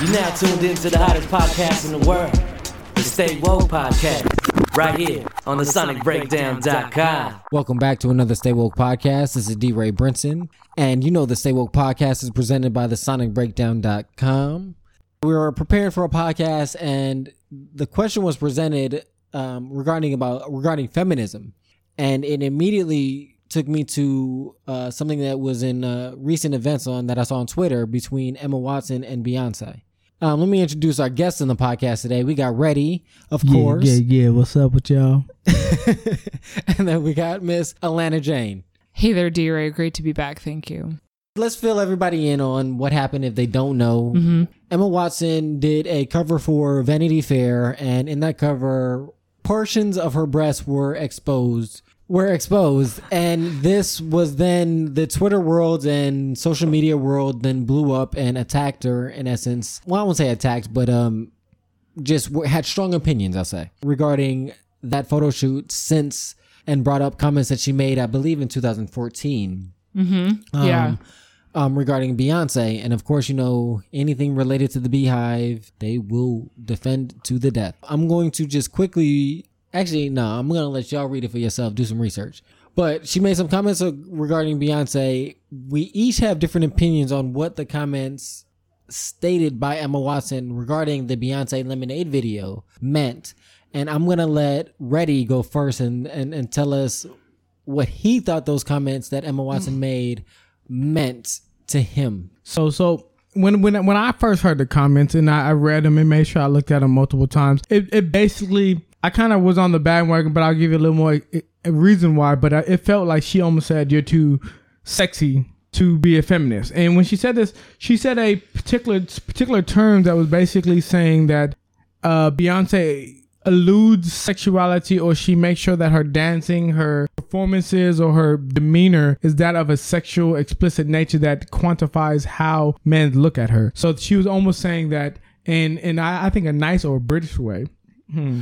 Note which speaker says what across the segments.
Speaker 1: You now tuned into the hottest podcast in the world, the Stay Woke Podcast, right here on the SonicBreakdown.com.
Speaker 2: Welcome back to another Stay Woke podcast. This is D. Ray Brinson, and you know the Stay Woke podcast is presented by the SonicBreakdown.com. We were preparing for a podcast, and the question was presented um, regarding about regarding feminism, and it immediately took me to uh, something that was in uh, recent events on that I saw on Twitter between Emma Watson and Beyonce. Um, let me introduce our guests in the podcast today. We got Ready, of
Speaker 3: Yeah,
Speaker 2: course,
Speaker 3: yeah, yeah. What's up with y'all?
Speaker 2: and then we got Miss Alana Jane.
Speaker 4: Hey there, D Ray. Great to be back. Thank you.
Speaker 2: Let's fill everybody in on what happened if they don't know.
Speaker 4: Mm-hmm.
Speaker 2: Emma Watson did a cover for Vanity Fair, and in that cover, portions of her breasts were exposed. Were exposed, and this was then the Twitter world and social media world then blew up and attacked her. In essence, well, I won't say attacked, but um, just w- had strong opinions. I'll say regarding that photo shoot since and brought up comments that she made, I believe, in 2014
Speaker 4: Mm-hmm.
Speaker 2: um,
Speaker 4: yeah.
Speaker 2: um, regarding Beyonce. And of course, you know, anything related to the BeyHive, they will defend to the death. I'm going to just quickly, actually, no, I'm going to let y'all read it for yourself, do some research. But she made some comments regarding Beyonce. We each have different opinions on what the comments stated by Emma Watson regarding the Beyonce Lemonade video meant. And I'm going to let Reddy go first and, and, and tell us what he thought those comments that Emma Watson made meant to him.
Speaker 3: So, so when when when I first heard the comments and I, I read them and made sure I looked at them multiple times, it, it basically I kind of was on the bandwagon, but I'll give you a little more eh, a reason why. But I, it felt like she almost said you're too sexy to be a feminist. And when she said this, she said a particular particular term that was basically saying that uh, Beyonce eludes sexuality or she makes sure that her dancing, her performances, or her demeanor is that of a sexual explicit nature that quantifies how men look at her. So she was almost saying that in in I, I think a nice or British way. Hmm.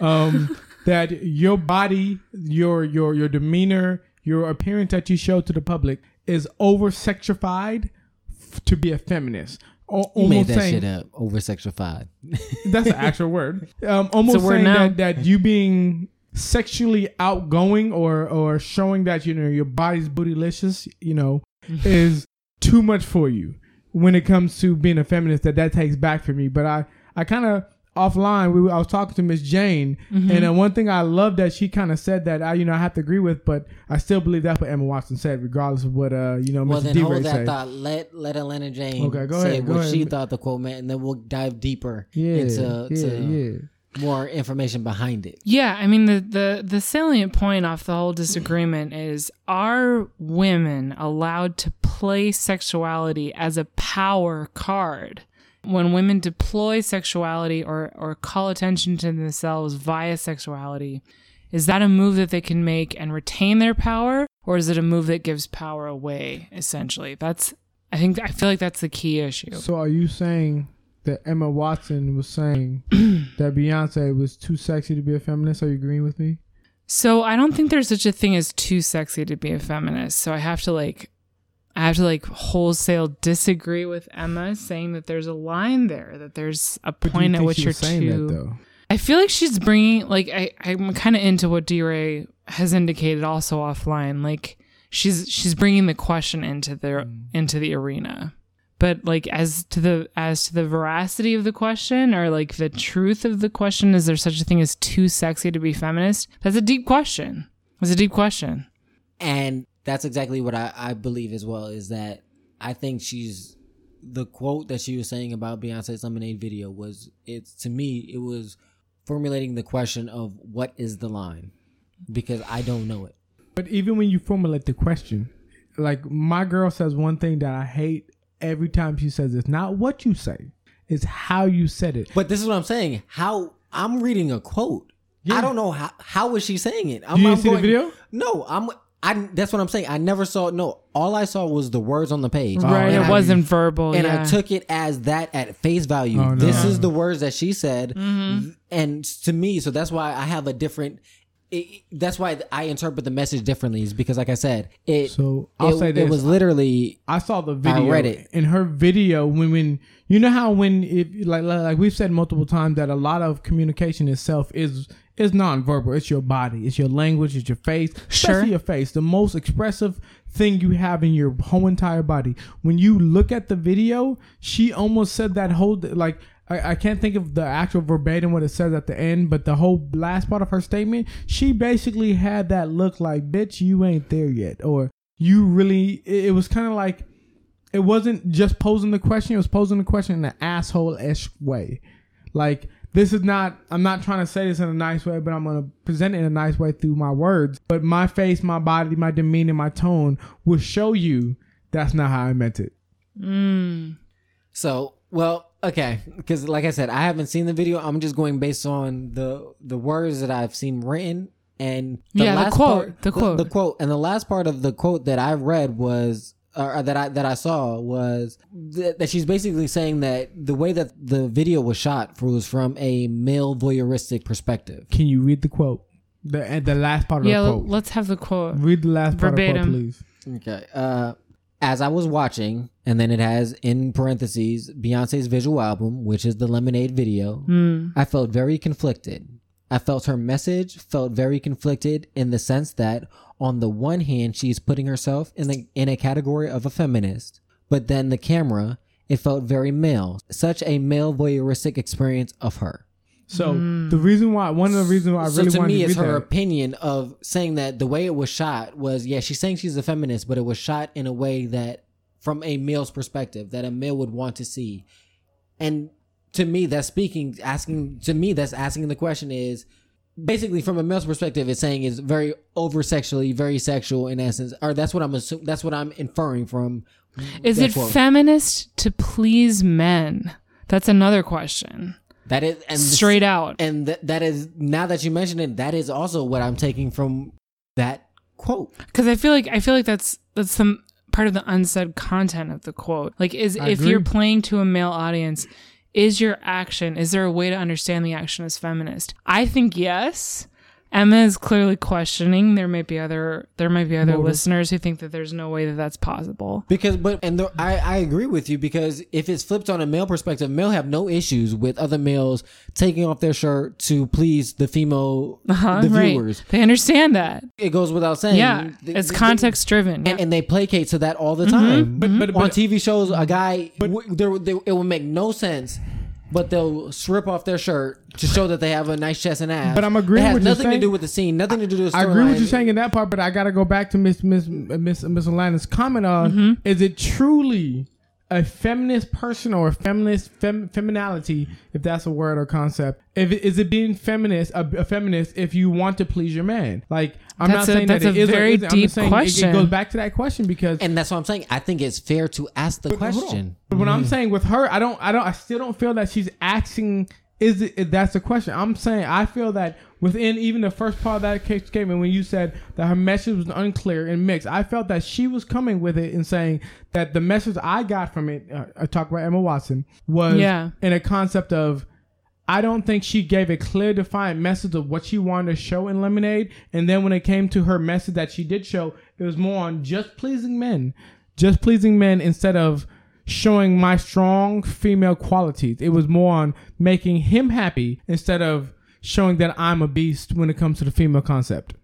Speaker 3: Um, that your body, your your your demeanor, your appearance that you show to the public is over sexualified f- to be a feminist. O-
Speaker 2: You made that
Speaker 3: saying-
Speaker 2: shit up. Over sexualified.
Speaker 3: that's an actual word. Um, almost
Speaker 4: word
Speaker 3: saying
Speaker 4: now.
Speaker 3: that, that you being sexually outgoing or or showing that you know your body's bootylicious, you know, is too much for you when it comes to being a feminist. That that takes back for me. But I I kind of offline we I was talking to Miss Jane,
Speaker 4: Mm-hmm.
Speaker 3: and uh, one thing I love that she kind of said that I you know I have to agree with, but I still believe that's what Emma Watson said, regardless of what uh you know
Speaker 2: well,
Speaker 3: Mr.
Speaker 2: then
Speaker 3: D.
Speaker 2: hold that
Speaker 3: said.
Speaker 2: thought. Let let Alana Jane
Speaker 3: Okay, go
Speaker 2: say
Speaker 3: ahead, go
Speaker 2: what
Speaker 3: ahead.
Speaker 2: she thought the quote meant, and then we'll dive deeper
Speaker 3: Yeah,
Speaker 2: into
Speaker 3: yeah,
Speaker 2: to
Speaker 3: yeah.
Speaker 2: more information behind it.
Speaker 4: Yeah, I mean the, the the salient point off the whole disagreement is are women allowed to play sexuality as a power card? When women deploy sexuality or or call attention to themselves via sexuality, is that a move that they can make and retain their power or is it a move that gives power away essentially? That's I think I feel like that's the key issue.
Speaker 3: So are you saying that Emma Watson was saying that Beyonce was too sexy to be a feminist? Are you agreeing with me?
Speaker 4: So I don't think there's such a thing as too sexy to be a feminist. So I have to like, I have to like wholesale disagree with Emma saying that there's a line there, that there's a
Speaker 3: But do you
Speaker 4: point at which you're
Speaker 3: saying
Speaker 4: too.
Speaker 3: that though?
Speaker 4: I feel like she's bringing like I I'm kind of into what D-Ray has indicated also offline. Like she's she's bringing the question into the
Speaker 3: Mm.
Speaker 4: into the arena. But like as to the as to the veracity of the question or like the truth of the question, is there such a thing as too sexy to be feminist? That's a deep question. That's a deep question.
Speaker 2: And that's exactly what I, I believe as well is that I think she's the quote that she was saying about Beyonce's lemonade video was it's to me it was formulating the question of what is the line because I don't know it.
Speaker 3: But even when you formulate the question, like my girl says one thing that I hate every time she says it's not what you say, it's how you said it.
Speaker 2: But this is what I'm saying. How I'm reading a quote.
Speaker 3: Yeah.
Speaker 2: I don't know how how is she saying it. I'm,
Speaker 3: You didn't
Speaker 2: I'm
Speaker 3: see the video?
Speaker 2: No, I'm. I. That's what I'm saying. I never saw. No, all I saw was the words on the page.
Speaker 4: right.
Speaker 2: And
Speaker 4: It
Speaker 2: I-
Speaker 4: wasn't verbal.
Speaker 2: and
Speaker 4: yeah.
Speaker 2: I took it as that at face value.
Speaker 3: Oh, no.
Speaker 2: This is the words that she said,
Speaker 4: Mm-hmm.
Speaker 2: and to me, so that's why I have a different it, that's why I interpret the message differently. Is because, like I said, it.
Speaker 3: So I'll
Speaker 2: it,
Speaker 3: say this:
Speaker 2: it was literally
Speaker 3: I saw the video.
Speaker 2: I read it.
Speaker 3: In her video, when when you know how when if like like we've said multiple times that a lot of communication itself is is nonverbal. It's your body, it's your language, it's your face,
Speaker 4: Sure.
Speaker 3: especially your face, the most expressive thing you have in your whole entire body. When you look at the video, she almost said that whole like. I, I can't think of the actual verbatim what it says at the end, but the whole last part of her statement, she basically had that look like, "Bitch, you ain't there yet," or "You really." It, it was kind of like it wasn't just posing the question; it was posing the question in an asshole ish way. Like this is not. I'm not trying to say this in a nice way, but I'm gonna present it in a nice way through my words. But my face, my body, my demeanor, my tone will show you that's not how I meant it. Mm.
Speaker 2: So, well, okay, because like I said, I haven't seen the video. I'm just going based on the the words that I've seen written and the
Speaker 4: Yeah, the quote,
Speaker 2: part,
Speaker 4: the quote.
Speaker 2: the, quote, and the last part of the quote that I read was. Or that I that I saw was th- that she's basically saying that the way that the video was shot was from a male voyeuristic perspective.
Speaker 3: Can you read the quote? The and the last part of
Speaker 4: Yeah,
Speaker 3: the
Speaker 4: l-
Speaker 3: quote.
Speaker 4: let's have the quote.
Speaker 3: read the last part of the quote, please.
Speaker 2: Okay. Uh, as I was watching, and then it has in parentheses Beyonce's visual album, which is the Lemonade video. I felt very conflicted. I felt her message felt very conflicted in the sense that, on the one hand, she's putting herself in the in a category of a feminist, but then the camera, it felt very male, such a male voyeuristic experience of her.
Speaker 3: So hmm. the reason why, one of the reasons why I
Speaker 2: so
Speaker 3: really
Speaker 2: to
Speaker 3: wanted
Speaker 2: me,
Speaker 3: to
Speaker 2: it's
Speaker 3: read
Speaker 2: her
Speaker 3: that,
Speaker 2: opinion of saying that the way it was shot was yeah, she's saying she's a feminist, but it was shot in a way that, from a male's perspective, that a male would want to see. And to me, that's speaking, asking to me, that's asking the question is basically from a male's perspective, it's saying is very over sexually, very sexual in essence, or that's what I'm assuming. That's what I'm inferring from.
Speaker 4: Is it
Speaker 2: quote.
Speaker 4: feminist to please men? That's another question.
Speaker 2: That is and this-
Speaker 4: Straight out.
Speaker 2: and that that is now that you mention it, that is also what I'm taking from that quote.
Speaker 4: because I feel like I feel like that's that's some part of the unsaid content of the quote. Like, is
Speaker 3: I
Speaker 4: if
Speaker 3: agree.
Speaker 4: you're playing to a male audience, is your action is there a way to understand the action as feminist? I think yes. Emma is clearly questioning. There might be other there might be other
Speaker 3: Motive.
Speaker 4: listeners who think that there's no way that that's possible.
Speaker 2: Because, but and the, I I agree with you because if it's flipped on a male perspective, male have no issues with other males taking off their shirt to please the female
Speaker 4: Huh?
Speaker 2: the
Speaker 4: Right.
Speaker 2: viewers.
Speaker 4: They understand that.
Speaker 2: It goes without saying.
Speaker 4: Yeah,
Speaker 2: They-
Speaker 4: it's context driven.
Speaker 2: and, and they placate to that all the
Speaker 4: Mm-hmm.
Speaker 2: time.
Speaker 3: But- but-
Speaker 2: on TV shows, a guy w- there, there it will make no sense. But they'll strip off their shirt to show that they have a nice chest and ass.
Speaker 3: But I'm agreeing
Speaker 2: It has
Speaker 3: with you
Speaker 2: nothing to do with the scene, nothing to do with. The
Speaker 3: I agree with you saying in that part, but I gotta go back to Miss Miss Miss Miss Alana's comment on:
Speaker 4: Mm-hmm.
Speaker 3: Is it truly a feminist person or a feminist fem, feminality, if that's a word or concept? If it, is it being feminist, a, a feminist, if you want to please your man? Like I'm
Speaker 4: That's
Speaker 3: not
Speaker 4: a-
Speaker 3: saying
Speaker 4: that's
Speaker 3: that it
Speaker 4: a
Speaker 3: is or
Speaker 4: very
Speaker 3: isn't. I'm
Speaker 4: deep
Speaker 3: just saying it- It,
Speaker 4: question.
Speaker 3: goes back to that question because
Speaker 2: And that's what I'm saying. I think it's fair to ask the
Speaker 3: Hold on.
Speaker 2: question.
Speaker 3: But what I'm mm-hmm. saying with her, I don't, I don't, I still don't feel that she's asking. Is it? That's the question. I'm saying I feel that within even the first part of that case statement, when you said that her message was unclear and mixed, I felt that she was coming with it and saying that the message I got from it, uh, I talk about Emma Watson, was
Speaker 4: Yeah.
Speaker 3: in a concept of. I don't think she gave a clear, defined message of what she wanted to show in Lemonade. And then when it came to her message that she did show, it was more on just pleasing men, just pleasing men instead of showing my strong female qualities. It was more on making him happy instead of showing that I'm a beast when it comes to the female concept.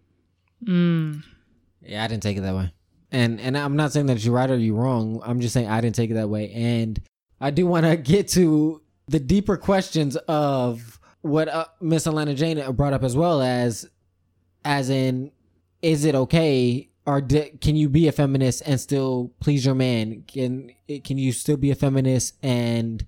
Speaker 2: Yeah, I didn't take it that way. And and I'm not saying that you're right or you're wrong. I'm just saying I didn't take it that way. And I do want to get to the deeper questions of what uh, Miss Alana Jane brought up as well as as in is it okay or di- can you be a feminist and still please your man? Can can you still be a feminist and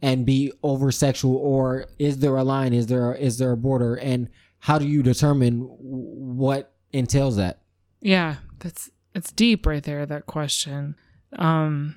Speaker 2: and be over sexual or is there a line is there is there a border and how do you determine what entails that?
Speaker 4: yeah, that's it's deep right there. That question. Um,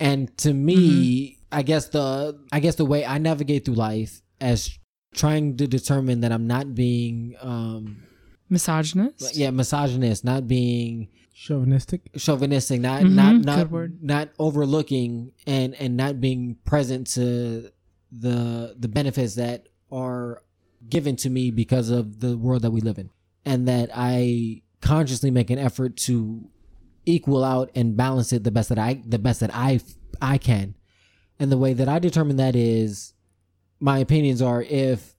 Speaker 2: And to me, I guess the I guess the way I navigate through life as trying to determine that I'm not being um
Speaker 4: misogynist.
Speaker 2: yeah, misogynist, not being
Speaker 3: Chauvinistic.
Speaker 2: chauvinistic, not
Speaker 4: Mhm,
Speaker 2: not
Speaker 4: good
Speaker 2: not
Speaker 4: word.
Speaker 2: not overlooking and and not being present to the the benefits that are given to me because of the world that we live in. and that I consciously make an effort to equal out and balance it the best that I the best that I I can. And the way that I determine that is my opinions are if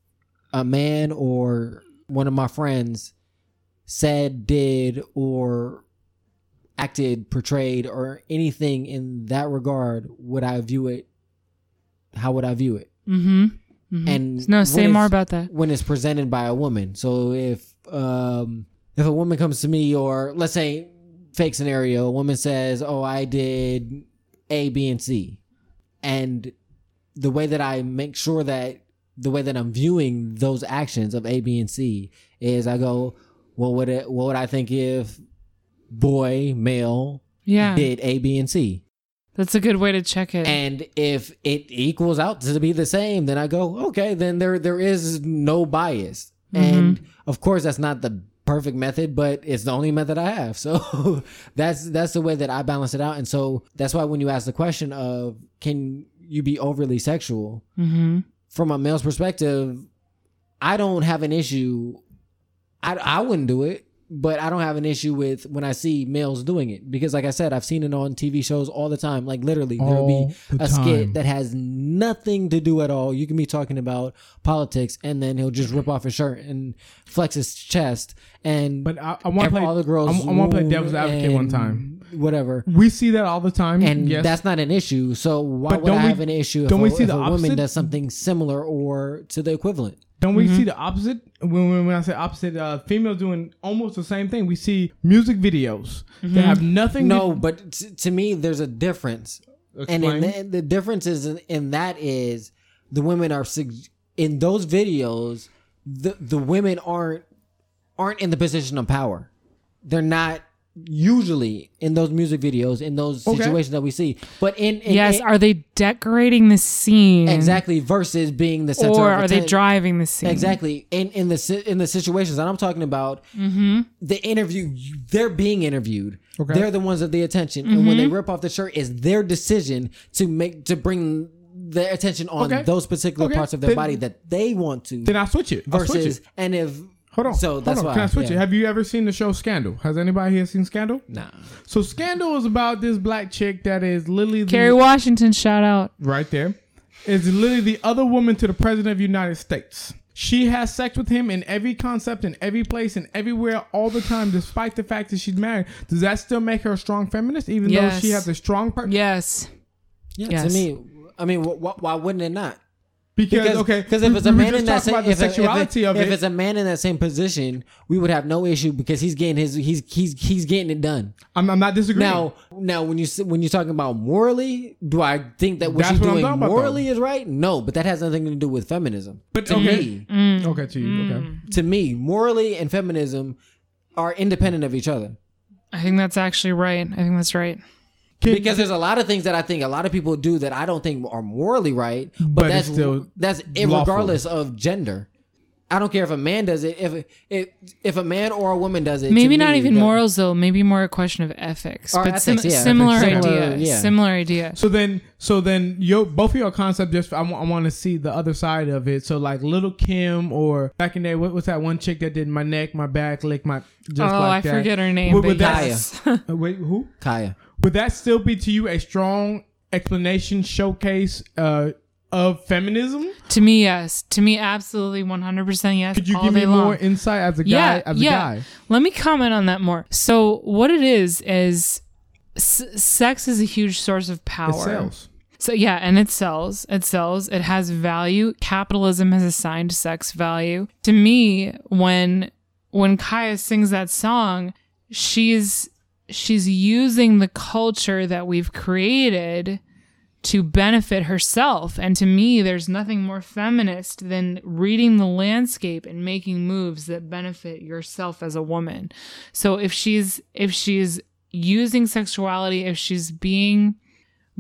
Speaker 2: a man or one of my friends said, did, or acted, portrayed, or anything in that regard, would I view it? How would I view it?
Speaker 4: Mm-hmm. Mhm.
Speaker 2: And
Speaker 4: no, say more about that.
Speaker 2: when it's presented by a woman. So if um if a woman comes to me or let's say fake scenario, a woman says, "Oh, I did A, B, and C," and the way that I make sure that the way that I'm viewing those actions of A, B, and C is I go, "What would it? What would I think if boy male
Speaker 4: Yeah,
Speaker 2: did A, B, and C?"
Speaker 4: that's a good way to check it.
Speaker 2: And if it equals out to be the same, then I go, okay, then there there is no bias. And of course that's not the perfect method, but it's the only method I have. So that's that's the way that I balance it out. And so that's why when you ask the question of can you be overly sexual,
Speaker 4: mm-hmm.
Speaker 2: from a male's perspective, I don't have an issue. I, I wouldn't do it, but I don't have an issue with when I see males doing it because, like I said, I've seen it on TV shows all the time. Like literally, there'll be
Speaker 3: the
Speaker 2: a skit that has nothing to do at all. You can be talking about politics, and then he'll just rip off his shirt and flex his chest, and
Speaker 3: But I, I want to play.
Speaker 2: all the girls.
Speaker 3: I, want to play devil's advocate one time.
Speaker 2: Whatever.
Speaker 3: We see that all the time,
Speaker 2: And
Speaker 3: yes.
Speaker 2: that's not an issue. So why
Speaker 3: But
Speaker 2: would I
Speaker 3: don't we-
Speaker 2: have an issue if,
Speaker 3: don't
Speaker 2: a,
Speaker 3: we see
Speaker 2: if
Speaker 3: the
Speaker 2: a woman does something similar or to the equivalent?
Speaker 3: Don't we see the opposite? When, when, when I say opposite, uh, females doing almost the same thing. We see music videos that have nothing.
Speaker 2: No,
Speaker 3: to,
Speaker 2: but t- to me, there's a difference, and in the, the difference is in, in that is the women are in those videos. The the women aren't aren't in the position of power. They're not usually in those music videos in those
Speaker 3: Okay.
Speaker 2: situations that we see. But in, in
Speaker 4: yes,
Speaker 2: in-
Speaker 4: are they decorating the scene?
Speaker 2: exactly versus being the center
Speaker 4: Or
Speaker 2: of
Speaker 4: are they driving the scene?
Speaker 2: Exactly. In in the in the situations that I'm talking about,
Speaker 4: Mm-hmm.
Speaker 2: the interview, they're being interviewed.
Speaker 3: Okay.
Speaker 2: They're the ones of the attention, and
Speaker 4: Mm-hmm.
Speaker 2: when they rip off the shirt, it's their decision to make to bring the attention on
Speaker 3: Okay.
Speaker 2: those particular
Speaker 3: Okay.
Speaker 2: parts of their
Speaker 3: Then-
Speaker 2: body that they want to.
Speaker 3: then I switch it. I switch
Speaker 2: versus
Speaker 3: it.
Speaker 2: and if
Speaker 3: Hold on.
Speaker 2: so
Speaker 3: hold
Speaker 2: that's
Speaker 3: on.
Speaker 2: why
Speaker 3: Can I switch
Speaker 2: yeah.
Speaker 3: it? Have you ever seen the show Scandal? Has anybody here seen Scandal?
Speaker 2: Nah.
Speaker 3: So Scandal is about this black chick that is literally the,
Speaker 4: Kerry Washington, shout out.
Speaker 3: right there is literally the other woman to the president of the United States. She has sex with him in every concept, in every place, and everywhere, all the time, despite the fact that she's married. Does that still make her a strong feminist, even though she has a strong part?
Speaker 4: Yes.
Speaker 2: Yeah,
Speaker 4: Yes.
Speaker 2: to me, I mean, wh- wh- why wouldn't it not?
Speaker 3: Because, okay,
Speaker 2: because if it's a man in that same
Speaker 3: about the
Speaker 2: if, if, it-
Speaker 3: of
Speaker 2: if
Speaker 3: it,
Speaker 2: it's a man in that same position, we would have no issue because he's getting his he's he's he's getting it done.
Speaker 3: I'm, I'm not disagreeing.
Speaker 2: Now, now when you when you're talking about morally, do I think that what
Speaker 3: That's
Speaker 2: she's
Speaker 3: what
Speaker 2: doing morally is right? No, but that has nothing to do with feminism.
Speaker 3: But
Speaker 2: to
Speaker 3: okay.
Speaker 2: me, mm.
Speaker 3: okay, to you, okay. Mm.
Speaker 2: to me, morally and feminism are independent of each other.
Speaker 4: I think that's actually right. I think that's right.
Speaker 3: Can-
Speaker 2: Because there's a lot of things that I think a lot of people do that I don't think are morally right, but,
Speaker 3: But
Speaker 2: that's
Speaker 3: still
Speaker 2: that's regardless of gender. I don't care if a man does it. If if if a man or a woman does it,
Speaker 4: Maybe not
Speaker 2: me,
Speaker 4: even
Speaker 2: that-
Speaker 4: morals though. Maybe more a question of ethics.
Speaker 2: Or
Speaker 4: but sim-
Speaker 2: yeah,
Speaker 4: similar
Speaker 2: ethics.
Speaker 4: idea.
Speaker 2: Similar, yeah.
Speaker 4: Similar idea.
Speaker 3: So then, so then, yo, both of your concept. Just I want to see the other side of it. So like Lil' Kim or back in the day, what was that one chick that did my neck, my back, lick my just
Speaker 4: oh, I
Speaker 3: that.
Speaker 4: forget her name.
Speaker 3: Would,
Speaker 4: but
Speaker 3: would that, uh, wait, who?
Speaker 2: Khia.
Speaker 3: Would that still be to you a strong explanation showcase uh, of feminism?
Speaker 4: to me, yes. To me, absolutely, one hundred percent yes.
Speaker 3: Could you give me
Speaker 4: day
Speaker 3: more insight as a guy?
Speaker 4: yeah,
Speaker 3: as
Speaker 4: yeah.
Speaker 3: guy,
Speaker 4: Let me comment on that more. So, what it is is s- sex is a huge source of power.
Speaker 3: it sells.
Speaker 4: So yeah, and it sells. It sells. It has value. Capitalism has assigned sex value. To me, when when Khia sings that song, she's she's using the culture that we've created to benefit herself. And to me, there's nothing more feminist than reading the landscape and making moves that benefit yourself as a woman. So if she's if she's using sexuality, if she's being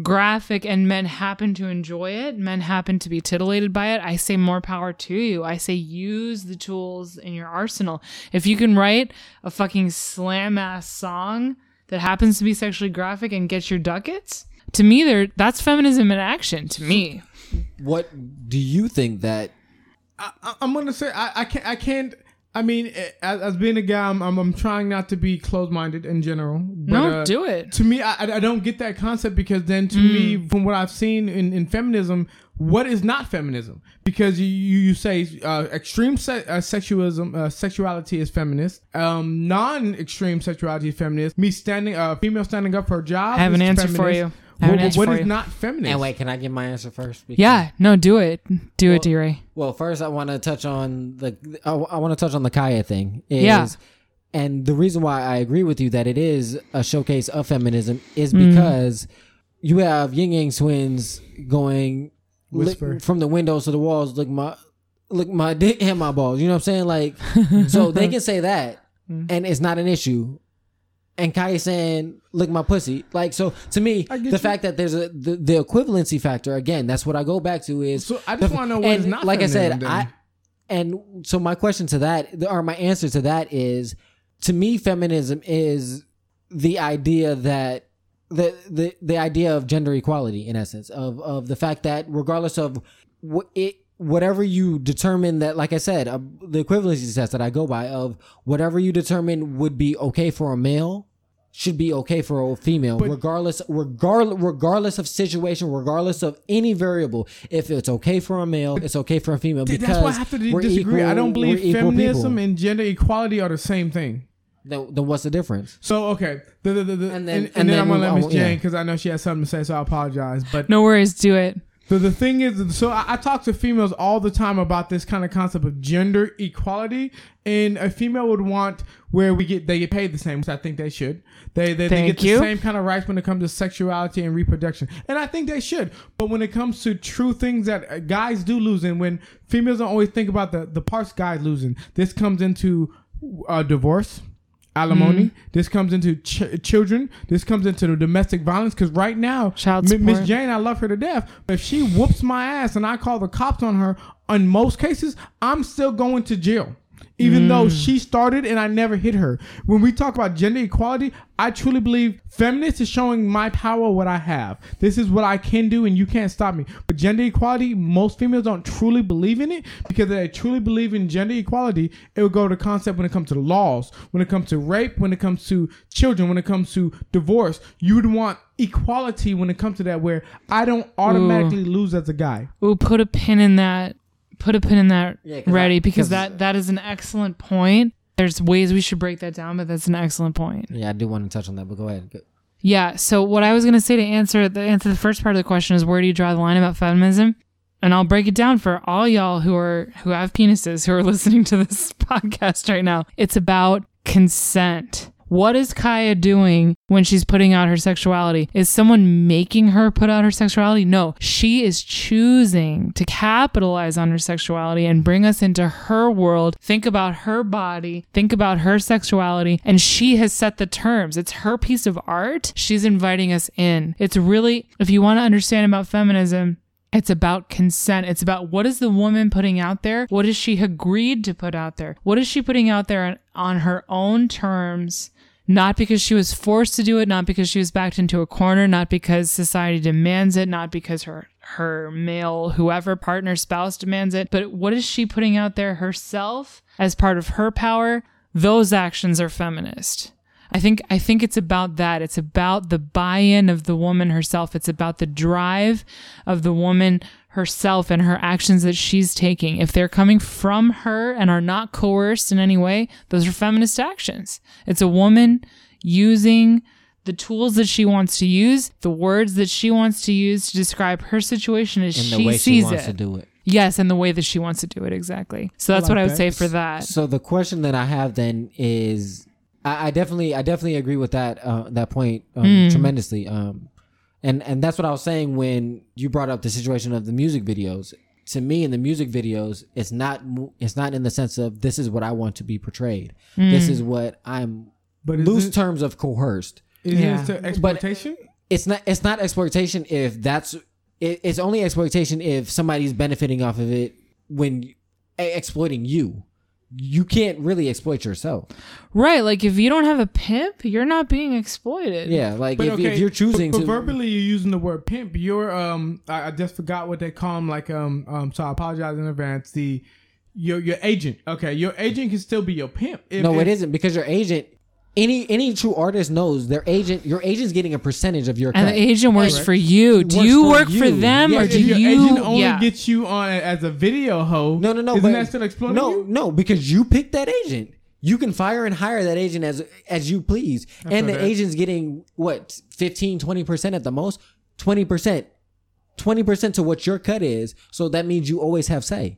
Speaker 4: graphic and men happen to enjoy it, men happen to be titillated by it, I say more power to you. I say use the tools in your arsenal. If you can write a fucking slam ass song that happens to be sexually graphic and get your ducats, to me there that's feminism in action to me.
Speaker 2: What do you think that?
Speaker 3: I, I'm gonna say I, I can't I can't I mean, as, as being a guy, I'm, I'm, I'm trying not to be closed minded in general. But,
Speaker 4: no,
Speaker 3: uh,
Speaker 4: do it.
Speaker 3: To me, I, I- I don't get that concept because then to
Speaker 4: Mm.
Speaker 3: me, from what I've seen in, in feminism, what is not feminism? Because you, you, you say uh, extreme se- uh, sexualism, uh, sexuality is feminist. Um, non-extreme sexuality is feminist. Me standing, uh, female standing up for a job.
Speaker 4: I have an answer for you. I have
Speaker 3: What-
Speaker 4: an answer
Speaker 3: what
Speaker 4: for
Speaker 3: is
Speaker 4: you.
Speaker 3: not feminist?
Speaker 2: And wait, can I give my answer first? Because-
Speaker 4: Yeah, no, do it. Do it, D Ray.
Speaker 2: Well, first I want to touch on the I, I want to touch on the Khia thing. Is,
Speaker 4: Yeah.
Speaker 2: And the reason why I agree with you that it is a showcase of feminism is
Speaker 4: Mm.
Speaker 2: because you have Ying Yang Twins going lick,
Speaker 3: Whisper.
Speaker 2: from the windows to the walls. Look my look my dick and my balls. You know what I'm saying? Like, so they can say that,
Speaker 3: Mm.
Speaker 2: and it's not an issue. And Khia saying, "Look my pussy." Like, so to me, the
Speaker 3: you.
Speaker 2: fact that there's a the, the equivalency factor again. That's what I go back to is
Speaker 3: So I just want to know what is not
Speaker 2: like I said,
Speaker 3: feminism
Speaker 2: I and so my question to that, or my answer to that is, to me, feminism is the idea that the the the idea of gender equality, in essence, of of the fact that regardless of what it. Whatever you determine that, like I said, uh, the equivalency test that I go by of whatever you determine would be okay for a male should be okay for a female,
Speaker 3: But-
Speaker 2: regardless, regardless, regardless of situation, regardless of any variable. If it's okay for a male, it's okay for a female. Because
Speaker 3: That's why I have to disagree. I don't believe feminism and gender equality are the same thing.
Speaker 2: Then, then what's the difference?
Speaker 3: So okay, the, the, the, the,
Speaker 2: And
Speaker 3: and
Speaker 2: then-
Speaker 3: then,
Speaker 2: and
Speaker 3: then,
Speaker 2: then
Speaker 3: I'm gonna let
Speaker 2: I
Speaker 3: Miss
Speaker 2: won't- yeah.
Speaker 3: Because I know she has something to say, so I apologize. But
Speaker 4: No worries, do it.
Speaker 3: the, the thing is, so I, I talk to females all the time about this kind of concept of gender equality, and a female would want where we get they get paid the same, which I think they should. They they, they
Speaker 4: Thank
Speaker 3: get the same kind of rights when it comes to sexuality and reproduction, and I think they should. But when it comes to true things that uh, guys do lose, and when females don't always think about the the parts guys losing, this comes into uh, divorce alimony.
Speaker 4: Mm-hmm.
Speaker 3: This comes into ch- children. This comes into the domestic violence. Because right now, Miss. Jane, I love her to death. But if she whoops my ass and I call the cops on her, in most cases, I'm still going to jail. Even though
Speaker 4: Mm.
Speaker 3: she started and I never hit her. When we talk about gender equality, I truly believe feminist is showing my power what I have. This is what I can do and you can't stop me. But gender equality, most females don't truly believe in it because if they truly believe in gender equality, it would go to concept when it comes to laws, when it comes to rape, when it comes to children, when it comes to divorce. You would want equality when it comes to that where I don't automatically lose as a guy.
Speaker 4: Ooh, put a pin in that. Put a pin in that
Speaker 2: Yeah,
Speaker 4: ready
Speaker 2: I-
Speaker 4: because
Speaker 2: 'cause-
Speaker 4: that that is an excellent point. There's ways we should break that down, but that's an excellent point.
Speaker 2: Yeah, I do want to touch on that, but go ahead. Go-
Speaker 4: Yeah. So what I was gonna say to answer the answer the first part of the question is where do you draw the line about feminism? And I'll break it down for all y'all who are who have penises who are listening to this podcast right now. It's about consent. What is Khia doing when she's putting out her sexuality? Is someone making her put out her sexuality? No, she is choosing to capitalize on her sexuality and bring us into her world. Think about her body, think about her sexuality, and she has set the terms. It's her piece of art. She's inviting us in. It's really, if you want to understand about feminism, it's about consent. It's about what is the woman putting out there? What has she agreed to put out there? What is she putting out there on, her own terms? Not because she was forced to do it, not because she was backed into a corner, not because society demands it, not because her her male whoever partner spouse demands it, but what is she putting out there herself as part of her power? Those actions are feminist. I think I think it's about that. It's about the buy-in of the woman herself. It's about the drive of the woman herself and her actions that she's taking. If they're coming from her and are not coerced in any way, those are feminist actions. It's a woman using the tools that she wants to use, the words that she wants to use to describe her situation as
Speaker 2: In
Speaker 4: she
Speaker 2: the way she
Speaker 4: sees
Speaker 2: wants
Speaker 4: it.
Speaker 2: to do it.
Speaker 4: Yes, and the way that she wants to do it exactly. So that's
Speaker 3: like
Speaker 4: what I would
Speaker 3: that.
Speaker 4: say for that.
Speaker 2: So the question that I have then is, I, I definitely, I definitely agree with that uh, that point um,
Speaker 4: Hmm.
Speaker 2: tremendously. Um, and and that's what I was saying when you brought up the situation of the music videos. To me, in the music videos, it's not it's not in the sense of this is what I want to be portrayed. This is what I'm
Speaker 3: But
Speaker 2: loose
Speaker 3: it,
Speaker 2: terms of coerced.
Speaker 3: is
Speaker 4: Yeah.
Speaker 3: it to exploitation?
Speaker 2: It's not it's not exploitation if that's it, it's only exploitation if somebody's benefiting off of it when exploiting you. You can't really exploit yourself.
Speaker 4: Right, like if you don't have a pimp, you're not being exploited.
Speaker 2: Yeah, like if,
Speaker 3: okay,
Speaker 2: if you're choosing
Speaker 3: but,
Speaker 2: to
Speaker 3: verbally you're using the word pimp. You're um I, I just forgot what they call them. Like um um so I apologize in advance. The your your agent. Okay, your agent can still be your pimp. If-
Speaker 2: no,
Speaker 3: if-
Speaker 2: it isn't because your agent. Any any true artist knows their agent. Your agent's getting a percentage of your
Speaker 4: And
Speaker 2: cut.
Speaker 4: the agent works
Speaker 3: Right.
Speaker 4: for you. Do
Speaker 2: Works
Speaker 4: you
Speaker 2: for
Speaker 4: work for them
Speaker 2: Yeah,
Speaker 4: or do
Speaker 3: If your
Speaker 4: you?
Speaker 3: agent only
Speaker 4: yeah.
Speaker 3: gets you on as a video hoe,
Speaker 2: No, no, no.
Speaker 3: isn't
Speaker 2: but,
Speaker 3: that still exploiting
Speaker 2: no,
Speaker 3: you?
Speaker 2: no, because you picked that agent. You can fire and hire that agent as as you please, and the
Speaker 3: that.
Speaker 2: agent's getting what 15, 20 percent at the most, twenty percent, twenty percent to what your cut is. So that means you always have say.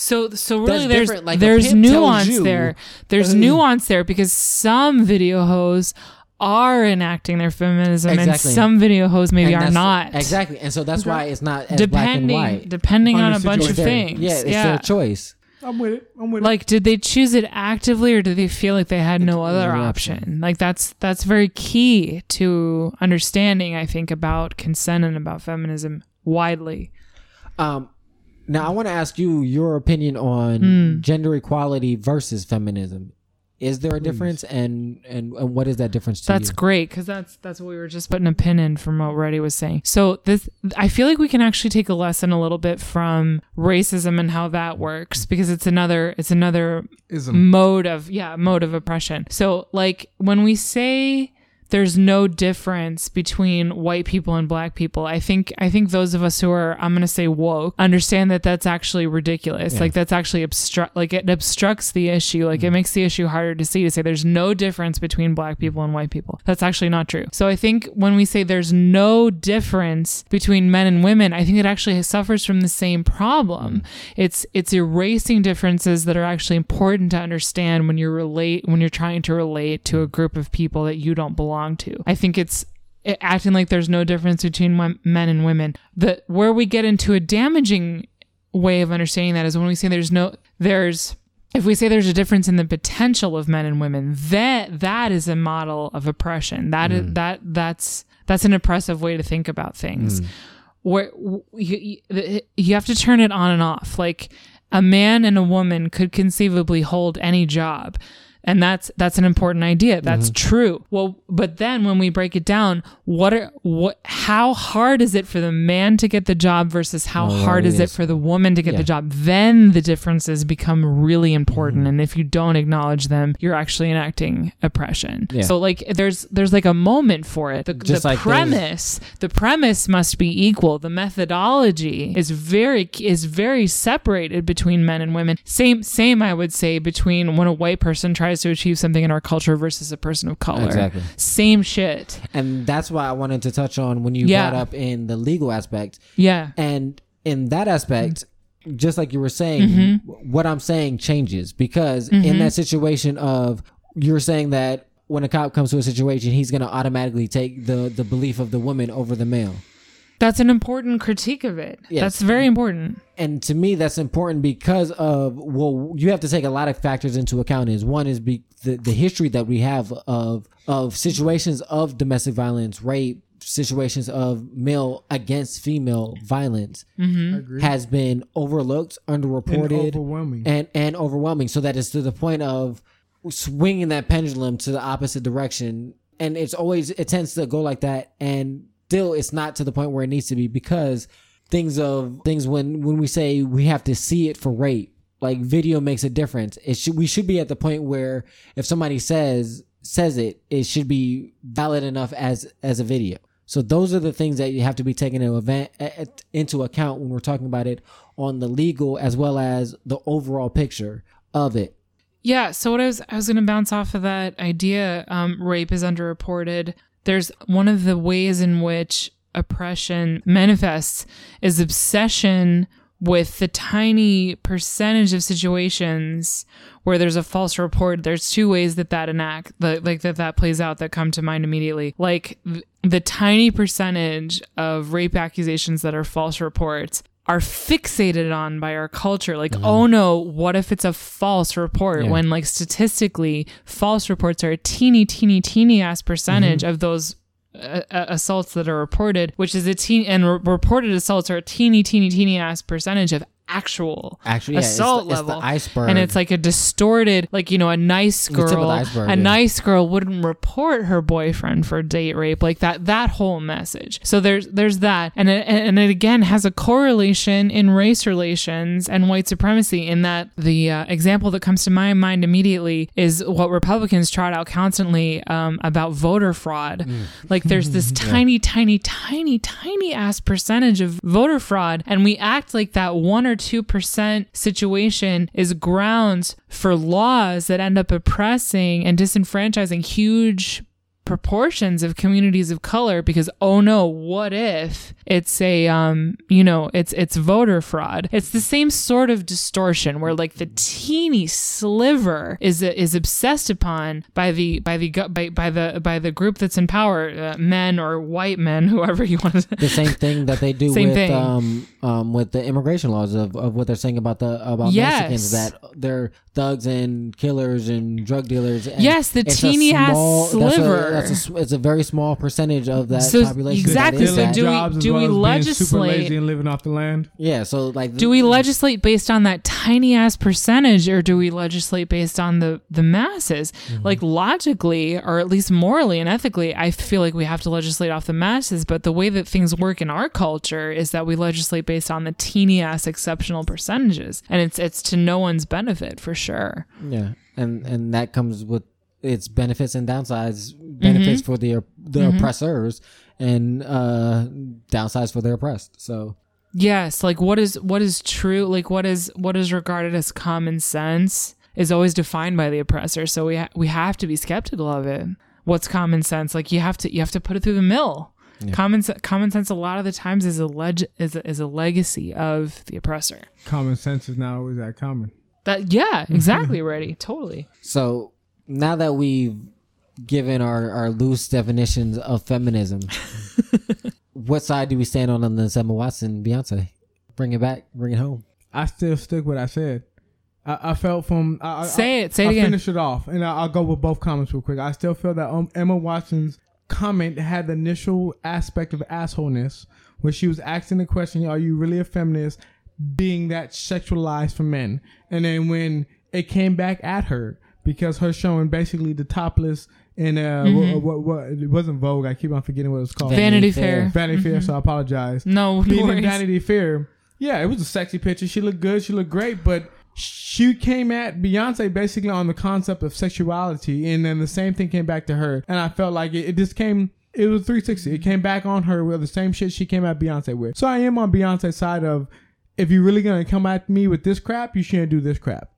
Speaker 4: So so really
Speaker 2: That's
Speaker 4: there's.
Speaker 2: Like,
Speaker 4: there's nuance there. There's nuance there because some video hoes are enacting their feminism and
Speaker 2: Exactly.
Speaker 4: some video hoes maybe
Speaker 2: And
Speaker 4: are not.
Speaker 2: exactly, and so that's why it's not as black and
Speaker 4: Depending
Speaker 2: white.
Speaker 4: depending
Speaker 3: On
Speaker 4: on a bunch of
Speaker 3: situation.
Speaker 4: things.
Speaker 2: yeah, it's
Speaker 4: yeah.
Speaker 2: their choice.
Speaker 3: I'm with it. I'm with it.
Speaker 4: like did they choose it actively or did they feel like they had no other option?
Speaker 2: option.
Speaker 4: like that's that's very key to understanding i think about consent and about feminism widely
Speaker 2: Um, now I want to ask you your opinion on
Speaker 4: Hmm.
Speaker 2: gender equality versus feminism. Is there a difference, and, and and what is that difference to
Speaker 4: that's
Speaker 2: you?
Speaker 4: great because that's that's what we were just putting a pin in from what Reddy was saying. So this, I feel like we can actually take a lesson a little bit from racism and how that works because it's another it's another
Speaker 3: Ism.
Speaker 4: mode of yeah mode of oppression. So like when we say there's no difference between white people and black people. I think I think those of us who are I'm going to say woke understand that that's actually ridiculous. Like that's actually obstruct like it obstructs the issue. Like it mm. makes the issue harder to see to say there's no difference between black people and white people. That's actually not true. So I think when we say there's no difference between men and women, I think it actually suffers from the same problem. Mm. It's it's erasing differences that are actually important to understand when you relate when you're trying to relate to a group of people that you don't belong to. I think it's it- acting like there's no difference between men and women. The where we get into a damaging way of understanding that is when we say there's no there's if we say there's a difference in the potential of men and women, that that is a model of oppression. That is mm. that that's that's an oppressive way to think about things. Mm. Where w- you, you you have to turn it on and off. Like a man and a woman could conceivably hold any job. And that's that's an important idea. That's true. Well, but then when we break it down, what are what how hard is it for the man to get the job versus how
Speaker 2: Oh,
Speaker 4: hard is it for the woman to get
Speaker 2: Yeah.
Speaker 4: the job? Then the differences become really important.
Speaker 2: Mm-hmm.
Speaker 4: And if you don't acknowledge them, you're actually enacting oppression.
Speaker 2: Yeah.
Speaker 4: So like there's there's like a moment for it. The, the
Speaker 2: like
Speaker 4: premise the premise must be equal. The methodology is very is very separated between men and women. Same same I would say between when a white person tries to achieve something in our culture versus a person of color.
Speaker 2: Exactly.
Speaker 4: Same shit.
Speaker 2: and that's why I wanted to touch on when you
Speaker 4: Yeah.
Speaker 2: brought up in the legal aspect.
Speaker 4: Yeah.
Speaker 2: And in that aspect, just like you were saying,
Speaker 4: Mm-hmm.
Speaker 2: what I'm saying changes because in that situation of you're saying that when a cop comes to a situation, he's going to automatically take the the belief of the woman over the male.
Speaker 4: That's an important critique of it.
Speaker 2: Yes.
Speaker 4: That's very important.
Speaker 2: and to me that's important because of well you have to take a lot of factors into account is one is be the, the history that we have of of situations of domestic violence rape situations of male against female violence mm-hmm. has been overlooked underreported
Speaker 3: overwhelming.
Speaker 2: and and overwhelming so that it's to the point of swinging that pendulum to the opposite direction and it's always it tends to go like that and still it's not to the point where it needs to be because things of things when when we say we have to see it for rape like video makes a difference it should we should be at the point where if somebody says says it it should be valid enough as as a video so those are the things that you have to be taken into account when we're talking about it on the legal as well as the overall picture of it
Speaker 4: Yeah. So what I was I was going to bounce off of that idea. Um, rape is underreported. There's one of the ways in which oppression manifests is obsession with the tiny percentage of situations where there's a false report. There's two ways that that enact that like that that plays out that come to mind immediately. Like the tiny percentage of rape accusations that are false reports are fixated on by our culture. Like, oh no, what if it's a false report?
Speaker 2: Yeah.
Speaker 4: When like statistically, false reports are a teeny, teeny, teeny ass percentage of those uh, uh, assaults that are reported, which is a teen and re- reported assaults are a teeny, teeny, teeny ass percentage of actual
Speaker 2: Actually, yeah, it's the-
Speaker 4: assault
Speaker 2: it's the
Speaker 4: level,
Speaker 2: iceberg.
Speaker 4: and it's like a distorted, like you know, a nice
Speaker 2: tip of the
Speaker 4: girl,
Speaker 2: iceberg,
Speaker 4: a
Speaker 2: yeah.
Speaker 4: nice girl wouldn't report her boyfriend for date rape, like that. That whole message. So there's there's that, and it, and it again has a correlation in race relations and white supremacy. In that the uh, example that comes to my mind immediately is what Republicans trot out constantly um, about voter fraud.
Speaker 2: Mm.
Speaker 4: Like there's this tiny, tiny, tiny, tiny ass percentage of voter fraud, and we act like that one or two percent situation is grounds for laws that end up oppressing and disenfranchising huge proportions of communities of color because oh no what if it's a um you know it's it's voter fraud it's the same sort of distortion where like the teeny sliver is is obsessed upon by the by the by, by the by the group that's in power uh, men or white men whoever you want to
Speaker 2: the same thing that they do
Speaker 4: Same
Speaker 2: with
Speaker 4: thing.
Speaker 2: um um with the immigration laws of, of what they're saying about the about
Speaker 4: Yes.
Speaker 2: Mexicans that they're thugs and killers and drug dealers. And
Speaker 4: Yes, the teeny ass
Speaker 2: small- that's a-
Speaker 4: sliver.
Speaker 2: That's a, s- it's a very small percentage of that
Speaker 4: So
Speaker 2: population.
Speaker 4: exactly,
Speaker 2: That is
Speaker 4: so
Speaker 2: that.
Speaker 4: do we- do we
Speaker 3: well as being super
Speaker 4: legislate-
Speaker 3: lazy and living off the land.
Speaker 2: yeah, so like
Speaker 4: do we legislate based on that tiny ass percentage or do we legislate based on the the masses mm-hmm. like logically or at least morally and ethically i feel like we have to legislate off the masses but the way that things work in our culture is that we legislate based on the teeny ass exceptional percentages and it's it's to no one's benefit for sure
Speaker 2: Yeah, and and that comes with its benefits and downsides. Benefits
Speaker 4: Mm-hmm.
Speaker 2: for the the oppressors, and uh downsides for the oppressed. So
Speaker 4: Yes, like what is what is true, like what is what is regarded as common sense is always defined by the oppressor. So we ha- we have to be skeptical of it. What's common sense? Like you have to you have to put it through the mill. Common se- common sense a lot of the times is a leg- is a, is a legacy of the oppressor.
Speaker 3: Common sense is not always that common.
Speaker 4: That yeah, exactly, ready. Totally.
Speaker 2: so now that we've given our our loose definitions of feminism, what side do we stand on on this Emma Watson Beyonce? Bring it back, bring it home.
Speaker 3: I still stick with what I said. I, I felt from I, I-
Speaker 4: Say
Speaker 3: I,
Speaker 4: it, say it
Speaker 3: I'll
Speaker 4: again.
Speaker 3: finish it off, and I, I'll go with both comments real quick. I still feel that um, Emma Watson's comment had the initial aspect of assholeness when she was asking the question, "Are you really a feminist?" Being that sexualized for men, and then when it came back at her because her showing basically the topless in uh
Speaker 4: Mm-hmm.
Speaker 3: what, what, what it wasn't Vogue. I keep on forgetting what it was called.
Speaker 4: Vanity,
Speaker 2: Vanity
Speaker 4: Fair.
Speaker 2: Fair.
Speaker 3: Vanity Fair. So I apologize
Speaker 4: No, no
Speaker 3: being in. Vanity Fair, yeah, it was a sexy picture. She looked good. She looked great, but she came at Beyonce basically on the concept of sexuality, and then the same thing came back to her. And I felt like it, it just came. It was 360. It came back on her with the same shit she came at Beyonce with. So I am on Beyonce's side of if you're really gonna come at me with this crap, you shouldn't do this crap.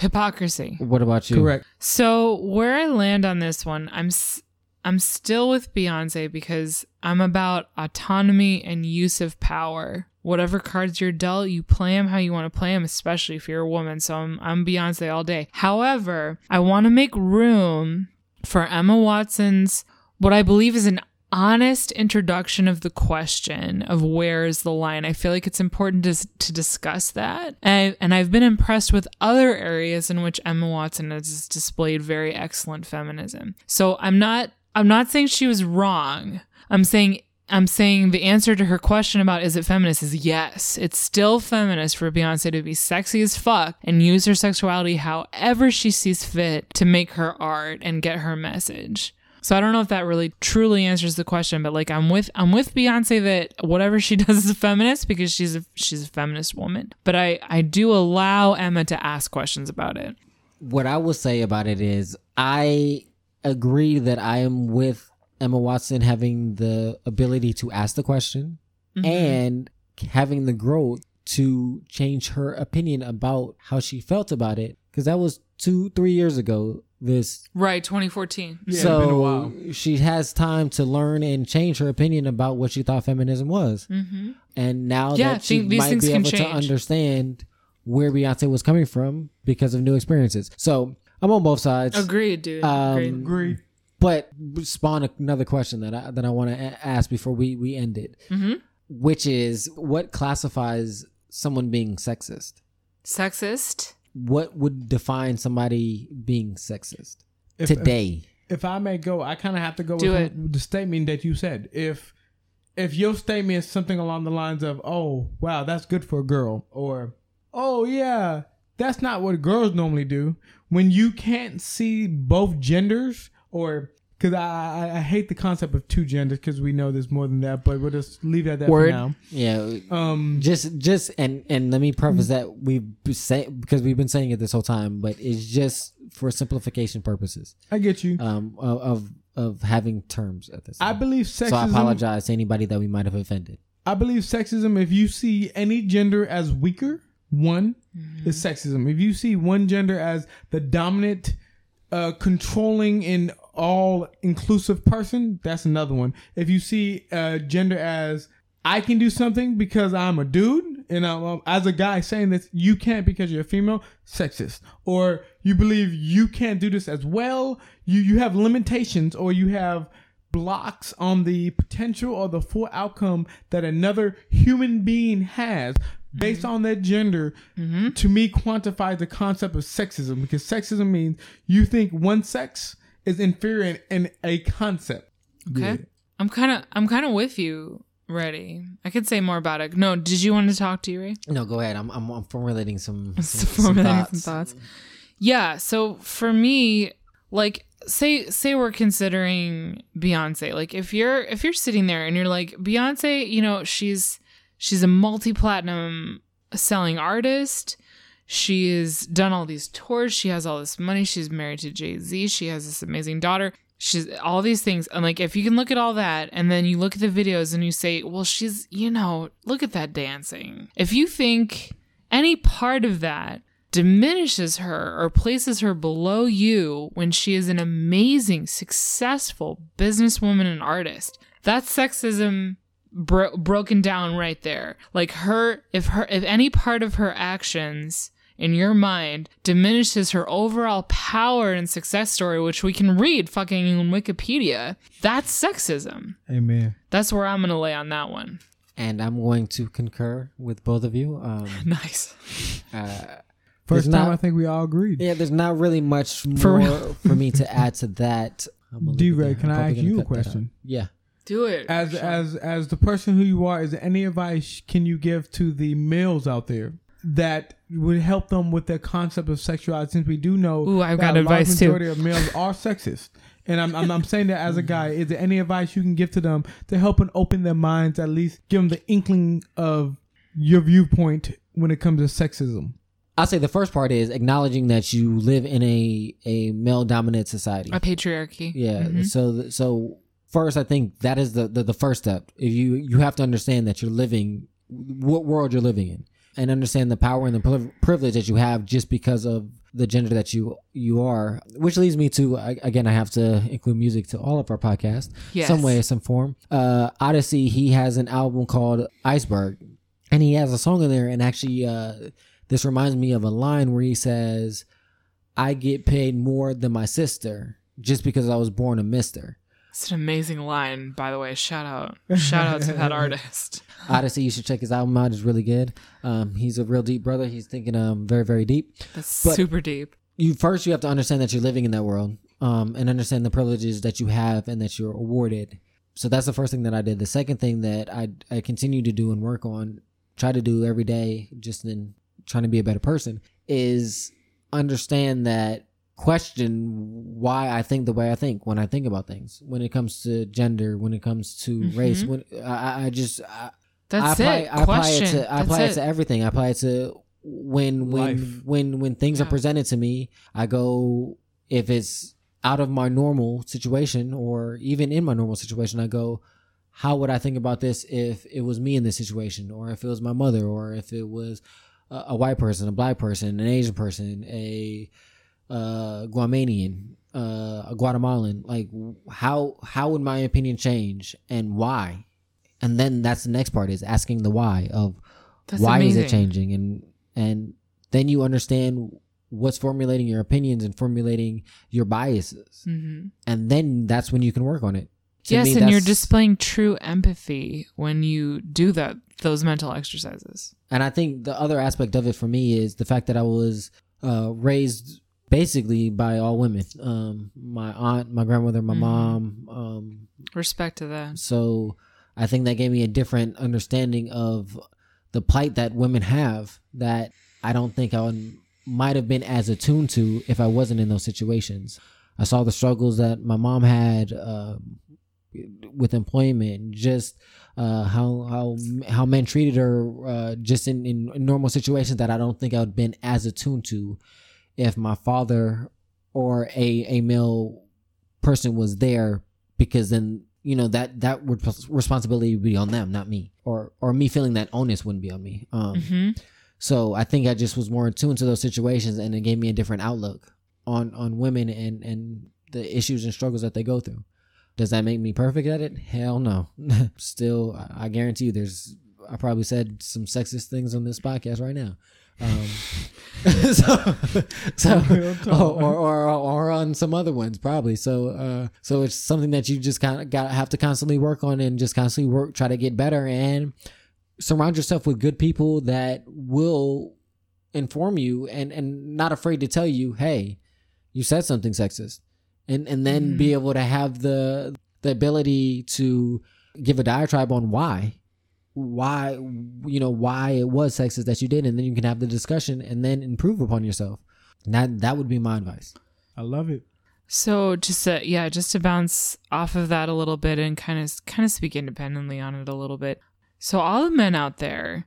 Speaker 4: Hypocrisy.
Speaker 2: What about you?
Speaker 3: Correct.
Speaker 4: So where I land on this one, I'm s- I'm still with Beyonce because I'm about autonomy and use of power. Whatever cards you're dealt, you play them how you want to play them, especially if you're a woman. So I'm I'm Beyonce all day. However, I want to make room for Emma Watson's what I believe is an honest introduction of the question of where is the line. I feel like it's important to, to discuss that. And, I, and I've been impressed with other areas in which Emma Watson has displayed very excellent feminism. So I'm not I'm not saying she was wrong. I'm saying I'm saying the answer to her question about is it feminist is yes. It's still feminist for Beyonce to be sexy as fuck and use her sexuality however she sees fit to make her art and get her message. So I don't know if that really truly answers the question, but like I'm with I'm with Beyonce that whatever she does is a feminist because she's a she's a feminist woman. But I I do allow Emma to ask questions about it.
Speaker 2: what I will say about it is I agree that I am with Emma Watson having the ability to ask the question mm-hmm. and having the growth to change her opinion about how she felt about it because that was two three years ago this
Speaker 4: Right, 2014.
Speaker 3: Yeah, it's been a
Speaker 2: so
Speaker 3: while.
Speaker 2: she has time to learn and change her opinion about what she thought feminism was
Speaker 4: Mm-hmm.
Speaker 2: and now
Speaker 4: Yeah,
Speaker 2: that she
Speaker 4: thi- these
Speaker 2: might be
Speaker 4: can
Speaker 2: able to understand where Beyonce was coming from because of new experiences. So I'm on both sides.
Speaker 4: Agreed, dude.
Speaker 2: Um,
Speaker 4: Agreed.
Speaker 3: Agree.
Speaker 2: But spawn another question that I that I want to a- ask before we we end it,
Speaker 4: Mm-hmm.
Speaker 2: which is what classifies someone being sexist?
Speaker 4: Sexist.
Speaker 2: What would define somebody being sexist
Speaker 3: If- if-
Speaker 2: today?
Speaker 3: if I may go, I kind of have to go
Speaker 4: Do
Speaker 3: with
Speaker 4: it.
Speaker 3: the statement that you said. If if your statement is something along the lines of, "Oh, wow, that's good for a girl," or "Oh, yeah, that's not what girls normally do," when you can't see both genders, or because I, I I hate the concept of two genders because we know there's more than that, but we'll just leave it at that
Speaker 4: Word.
Speaker 3: for now.
Speaker 2: Yeah,
Speaker 3: Um,
Speaker 2: just just and and let me preface that we've say because we've been saying it this whole time, but it's just for simplification purposes
Speaker 3: I get you.
Speaker 2: um of of, of having terms at this.
Speaker 3: I
Speaker 2: time.
Speaker 3: believe sexism.
Speaker 2: so I apologize to anybody that we might have offended.
Speaker 3: I believe sexism, if you see any gender as weaker, one is sexism. If you see one gender as the dominant, uh, controlling and all inclusive person, that's another one. If you see uh, gender as I can do something because I'm a dude, and I'm, um, as a guy saying this, you can't because you're a female, sexist. Or you believe you can't do this as well, you, you have limitations, or you have blocks on the potential or the full outcome that another human being has based on their gender to me quantifies the concept of sexism because sexism means you think one sex is inferior in, in a concept
Speaker 4: Okay. I'm kind of I'm kind of with you. Ready. I could say more about it. No, did you want to talk to you, Ray?
Speaker 2: No, go ahead. I'm I'm, I'm formulating some some, some thoughts.
Speaker 4: some thoughts. Yeah, so for me, like say say we're considering Beyonce. Like if you're if you're sitting there and you're like Beyonce, you know, she's she's a multi-platinum selling artist. She has done all these tours. She has all this money. She's married to Jay-Z. She has this amazing daughter. She's all these things. And like if you can look at all that and then you look at the videos and you say, "Well, she's, you know, look at that dancing." If you think any part of that diminishes her or places her below you when she is an amazing, successful businesswoman and artist. That's sexism bro- broken down right there. Like her, if her, if any part of her actions in your mind diminishes her overall power and success story, which we can read fucking in Wikipedia, that's sexism.
Speaker 3: amen
Speaker 4: That's where I'm gonna lay on that one.
Speaker 2: And I'm going to concur with both of you. Um,
Speaker 4: Nice.
Speaker 3: first
Speaker 2: There's
Speaker 3: time
Speaker 2: not-
Speaker 3: i think we all agreed
Speaker 2: yeah, there's not really much
Speaker 4: For
Speaker 2: more
Speaker 4: real.
Speaker 2: for me to add to that. I'm gonna leave it
Speaker 3: D-Ray, can
Speaker 2: I'm
Speaker 3: I
Speaker 2: probably
Speaker 3: ask you a
Speaker 2: cut that out.
Speaker 3: question?
Speaker 2: Yeah.
Speaker 4: Do it.
Speaker 3: as
Speaker 4: Sure.
Speaker 3: as as the person who you are is there any advice can you give to the males out there that would help them with their concept of sexuality since we do know
Speaker 4: Ooh, I've
Speaker 3: that
Speaker 4: got
Speaker 3: a large
Speaker 4: advice too.
Speaker 3: majority of males are sexist and I'm, I'm, I'm saying that as a guy is there any advice you can give to them to help and open their minds at least give them the inkling of your viewpoint when it comes to sexism
Speaker 2: I'll say the first part is acknowledging that you live in a a male dominant society.
Speaker 4: a patriarchy.
Speaker 2: Yeah.
Speaker 4: Mhm.
Speaker 2: So so first, I think that is the, the the first step. If you you have to understand that you're living what world you're living in, and understand the power and the privilege that you have just because of the gender that you you are. Which leads me to again, I have to include music to all of our podcasts,
Speaker 4: Yes.
Speaker 2: some way, some form. Uh, Oddisee, he has an album called Iceberg, and he has a song in there, and actually, uh, this reminds me of a line where he says. I get paid more than my sister just because I was born a mister.
Speaker 4: It's an amazing line, by the way. Shout out. Shout out to that artist.
Speaker 2: Oddisee, you should check his album out. It's really good. Um, he's a real deep brother. He's thinking um very very deep.
Speaker 4: That's
Speaker 2: But-
Speaker 4: super deep.
Speaker 2: You first you have to understand that you're living in that world, um, and understand the privileges that you have and that you're awarded. So that's the first thing that I did. The second thing that I I continue to do and work on, try to do every day, just in trying to be a better person, is understand that question why I think the way I think when I think about things. When it comes to gender, when it comes to race, when I, I- I just I,
Speaker 4: That's
Speaker 2: I apply,
Speaker 4: it.
Speaker 2: I apply
Speaker 4: Question.
Speaker 2: it to I
Speaker 4: That's
Speaker 2: apply it.
Speaker 4: it.
Speaker 2: to everything. I apply it to when when
Speaker 3: Life.
Speaker 2: when when things are
Speaker 4: Yeah.
Speaker 2: presented to me. I go if it's out of my normal situation or even in my normal situation. I go, how would I think about this if it was me in this situation, or if it was my mother, or if it was a, a white person, a black person, an Asian person, a uh, Guamanian, uh, a Guatemalan. Like how how would my opinion change and why? And then that's the next part is asking the why of
Speaker 4: That's
Speaker 2: why is it changing and and then you understand what's formulating your opinions and formulating your biases
Speaker 4: hmm
Speaker 2: and then that's when you can work on it To
Speaker 4: Yes,
Speaker 2: me,
Speaker 4: and you're displaying true empathy when you do that. Those mental exercises.
Speaker 2: and i think the other aspect of it for me is the fact that i was uh, raised basically by all women um, my aunt my grandmother my
Speaker 4: Mhm.
Speaker 2: mom um,
Speaker 4: Respect to that.
Speaker 2: so I think that gave me a different understanding of the plight that women have that I don't think I might have been as attuned to if I wasn't in those situations. I saw the struggles that my mom had uh, with employment, just uh, how how how men treated her, uh, just in, in normal situations that I don't think I would have been as attuned to if my father or a a male person was there, because then you know that that would responsibility would be on them, not me, or or me feeling that onus wouldn't be on me. Um,
Speaker 4: Mm-hmm.
Speaker 2: so I think I just was more attuned to those situations, and it gave me a different outlook on on women and and the issues and struggles that they go through. Does that make me perfect at it? Hell no. Still, I I guarantee you, there's. I probably said some sexist things on this podcast right now. Um, so, so or, or, or on some other ones probably. So, uh, so it's something that you just kind of got have to constantly work on and just constantly work, try to get better and surround yourself with good people that will inform you and and not afraid to tell you, hey, you said something sexist, and and then be able to have the the ability to give a diatribe on why why you know why it was sexist that you did and then you can have the discussion and then improve upon yourself and that that would be my advice
Speaker 3: I love it.
Speaker 4: So just to, yeah, just to bounce off of that a little bit and kind of kind of speak independently on it a little bit. So all the men out there,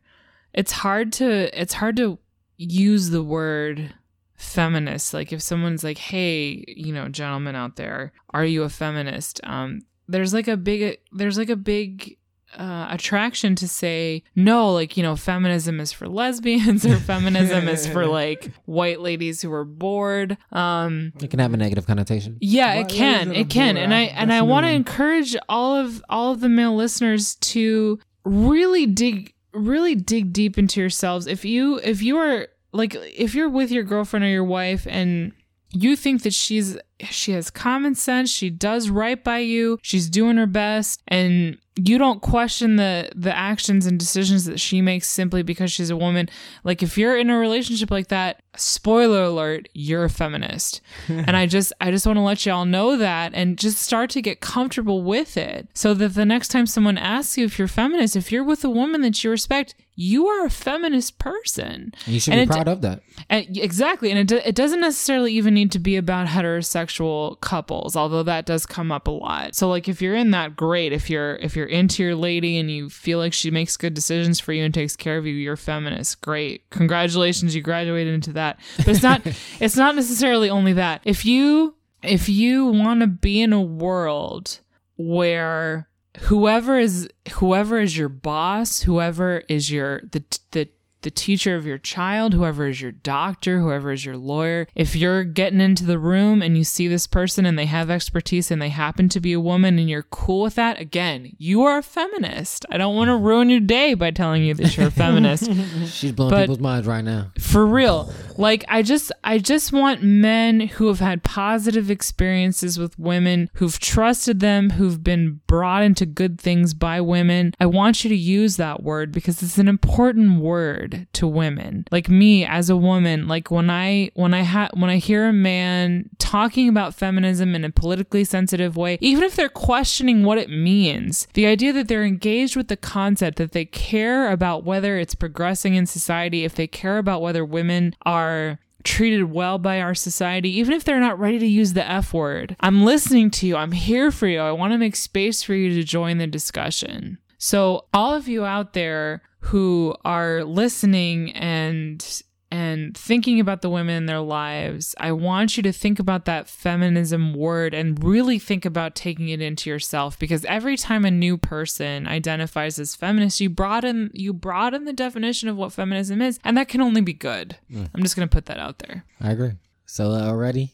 Speaker 4: it's hard to it's hard to use the word feminist. Like if someone's like, "Hey, you know, gentlemen out there, are you a feminist?" Um, there's like a big there's like a big uh, attraction to say no, like you know, feminism is for lesbians or feminism is for like white ladies who are bored. Um,
Speaker 2: it can have a negative connotation
Speaker 4: yeah,
Speaker 3: Why
Speaker 4: it can.
Speaker 3: it
Speaker 4: It can. And I
Speaker 3: board?
Speaker 4: and I want to encourage all of all of the male listeners to really dig really dig deep into yourselves. If you if you are like if you're with your girlfriend or your wife and you think that she's she has common sense, she does right by you, she's doing her best and you don't question the the actions and decisions that she makes simply because she's a woman. Like if you're in a relationship like that, spoiler alert, you're a feminist. and I just I just want to let y'all know that and just start to get comfortable with it so that the next time someone asks you if you're feminist, if you're with a woman that you respect, you are a feminist person.
Speaker 2: and you should
Speaker 4: And
Speaker 2: be
Speaker 4: it-
Speaker 2: proud of that
Speaker 4: And exactly. And it, it doesn't necessarily even need to be about heterosexual couples, although that does come up a lot. So like if you're in that, great. If you're if you're into your lady and you feel like she makes good decisions for you and takes care of you, you're feminist. Great. Congratulations, you graduated into that. But it's not it's not necessarily only that. If you if you want to be in a world where whoever is whoever is your boss, whoever is your the the the teacher of your child, whoever is your doctor, whoever is your lawyer, if you're getting into the room and you see this person and they have expertise and they happen to be a woman and you're cool with that, again, you are a feminist. I don't want to ruin your day by telling you that you're a feminist
Speaker 2: she's blowing
Speaker 4: But-
Speaker 2: people's minds right now
Speaker 4: for real like i just i just want men who have had positive experiences with women who've trusted them who've been brought into good things by women. I want you to use that word because it's an important word to women. Like me as a woman like when i when i ha- when i hear a man talking about feminism in a politically sensitive way even if they're questioning what it means the idea that they're engaged with the concept that they care about whether it's progressing in society if they care about whether women are treated well by our society, even if they're not ready to use the F word. I'm listening to you. I'm here for you. I want to make space for you to join the discussion. So, all of you out there who are listening and and thinking about the women in their lives, I want you to think about that feminism word and really think about taking it into yourself because every time a new person identifies as feminist, you broaden you broaden the definition of what feminism is, and that can only be good. I'm just gonna put that out there.
Speaker 2: i agree so uh, already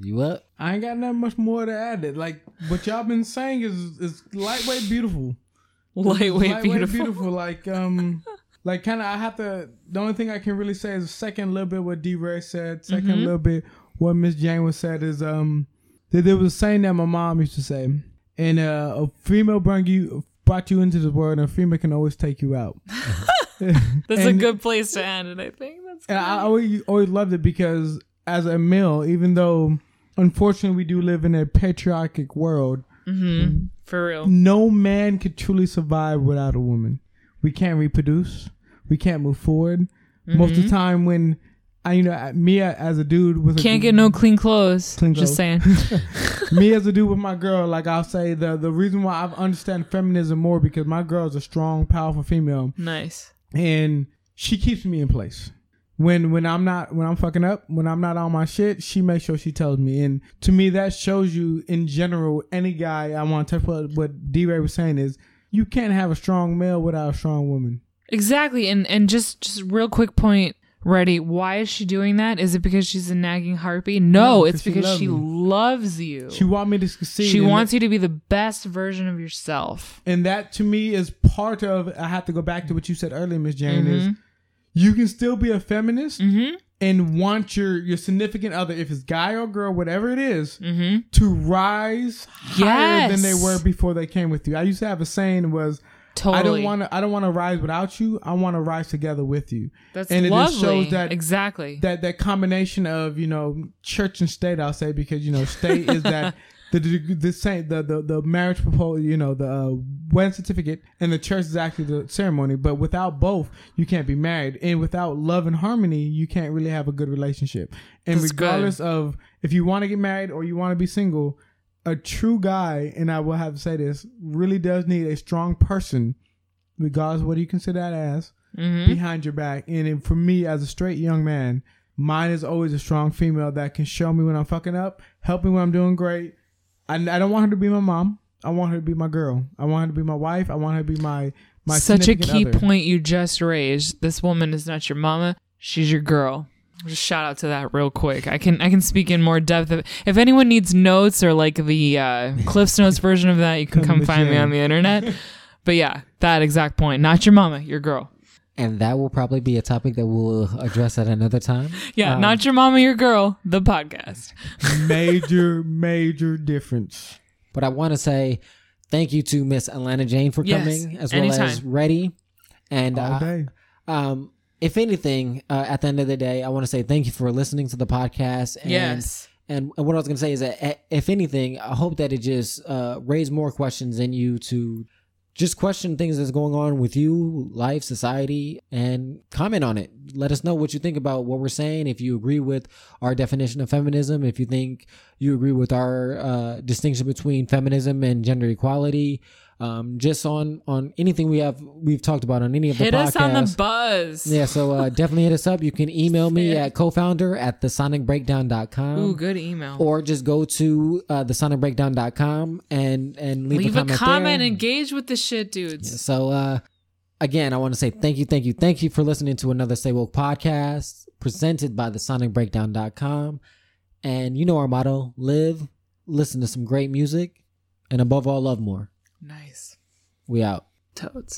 Speaker 2: you up
Speaker 3: I ain't got nothing much more to add. It like what y'all been saying is is lightweight beautiful.
Speaker 4: Lightweight, beautiful.
Speaker 3: Like um, like kind of. I have to. The only thing I can really say is second a little bit what D. Ray said. 2nd
Speaker 4: Mm-hmm.
Speaker 3: a little bit what Miss Jane was said is um, that there was a saying that my mom used to say, and uh, a female bring you brought you into this world, and a female can always take you out.
Speaker 4: That's a good place to end it. I think that's.
Speaker 3: And I always always loved it because as a male, even though unfortunately we do live in a patriarchic world,
Speaker 4: For real.
Speaker 3: no man could truly survive without a woman. We can't reproduce. We can't move forward. Most
Speaker 4: Mm-hmm.
Speaker 3: of the time, when I, you know, me as a dude with a,
Speaker 4: Can't get no clean clothes.
Speaker 3: Clean
Speaker 4: Just saying.
Speaker 3: me as a dude with my girl, like I'll say the the reason why I understand feminism more because my girl is a strong, powerful female,
Speaker 4: nice.
Speaker 3: and she keeps me in place. When when I'm not when I'm fucking up, when I'm not on my shit, she makes sure she tells me. And to me, that shows you in general. Any guy I want to touch what what D Ray was saying is you can't have a strong male without a strong woman.
Speaker 4: Exactly. And and just just real quick point, Ready, why is she doing that? Is it because she's a nagging harpy? No,
Speaker 3: No,
Speaker 4: it's
Speaker 3: 'cause she
Speaker 4: because
Speaker 3: loves
Speaker 4: she loves you.
Speaker 3: She want me to succeed.
Speaker 4: She wants you to be the best version of yourself.
Speaker 3: and that to me is part of. I have to go back to what you said earlier, Miss Jane. Is
Speaker 4: Mm-hmm.
Speaker 3: you can still be a feminist
Speaker 4: Mm-hmm.
Speaker 3: and want your your significant other, if it's guy or girl, whatever it is,
Speaker 4: Mm-hmm.
Speaker 3: to rise higher than they were before they came with you. I used to have a saying was.
Speaker 4: Totally.
Speaker 3: I don't want to. I don't want to rise without you. I want to rise together with you.
Speaker 4: That's
Speaker 3: and it
Speaker 4: lovely.
Speaker 3: just shows that
Speaker 4: exactly.
Speaker 3: that that combination of you know church and state. I'll say because you know state is that the the the same the the, the marriage proposal. You know the uh, wedding certificate and the church is actually the ceremony. But without both, you can't be married. And without love and harmony, you can't really have a good relationship. And
Speaker 4: That's good.
Speaker 3: regardless of if you want to get married or you want to be single, a true guy, and I will have to say this, really does need a strong person, regardless of what you consider that as,
Speaker 4: mm-hmm.
Speaker 3: behind your back. And for me, as a straight young man, mine is always a strong female that can show me when I'm fucking up, help me when I'm doing great. I, I don't want her to be my mom. I want her to be my girl. I want her to be my wife. I want her to be my my
Speaker 4: Such a key
Speaker 3: other.
Speaker 4: point you just raised. This woman is not your mama; she's your girl. Just shout out to that real quick. I can I can speak in more depth. If, if anyone needs notes or like the uh, Cliff's Notes version of that, you can
Speaker 3: Come
Speaker 4: come
Speaker 3: to
Speaker 4: find me on the internet. but yeah, that exact point. Not your mama, your girl.
Speaker 2: And that will probably be a topic that we'll address at another time.
Speaker 4: Yeah,
Speaker 3: Um,
Speaker 4: not your mama, your girl. The podcast.
Speaker 3: major major difference.
Speaker 2: But I want to say thank you to Miss Alana Jane for
Speaker 4: Yes,
Speaker 2: coming, as well as Ready. And
Speaker 3: All
Speaker 2: uh, um, if anything, uh, at the end of the day, I want to say thank you for listening to the podcast. And,
Speaker 4: yes.
Speaker 2: And, and what I was going to say is that, eh, if anything, I hope that it just uh, raised more questions in you to just question things that's going on with you, life, society, and comment on it. Let us know what you think about what we're saying. If you agree with our definition of feminism, if you think you agree with our uh, distinction between feminism and gender equality, um, just on on anything we have we've talked about on any of the
Speaker 4: Hit
Speaker 2: podcasts.
Speaker 4: us on the buzz.
Speaker 2: Yeah, so uh, definitely hit us up. You can email me
Speaker 4: Yeah.
Speaker 2: at co-founder at thesonicbreakdown.com.
Speaker 4: Ooh, good email.
Speaker 2: Or just go to uh, thesonicbreakdown.com and and leave,
Speaker 4: Leave
Speaker 2: a
Speaker 4: a
Speaker 2: comment,
Speaker 4: comment,
Speaker 2: there.
Speaker 4: engage with the shit, dudes.
Speaker 2: So uh, again, I want to say thank you, thank you, thank you for listening to another Stay Woke podcast presented by thesonicbreakdown.com. And you know our motto: live, listen to some great music, and above all, love more.
Speaker 4: Nice.
Speaker 2: We out.
Speaker 4: Totes.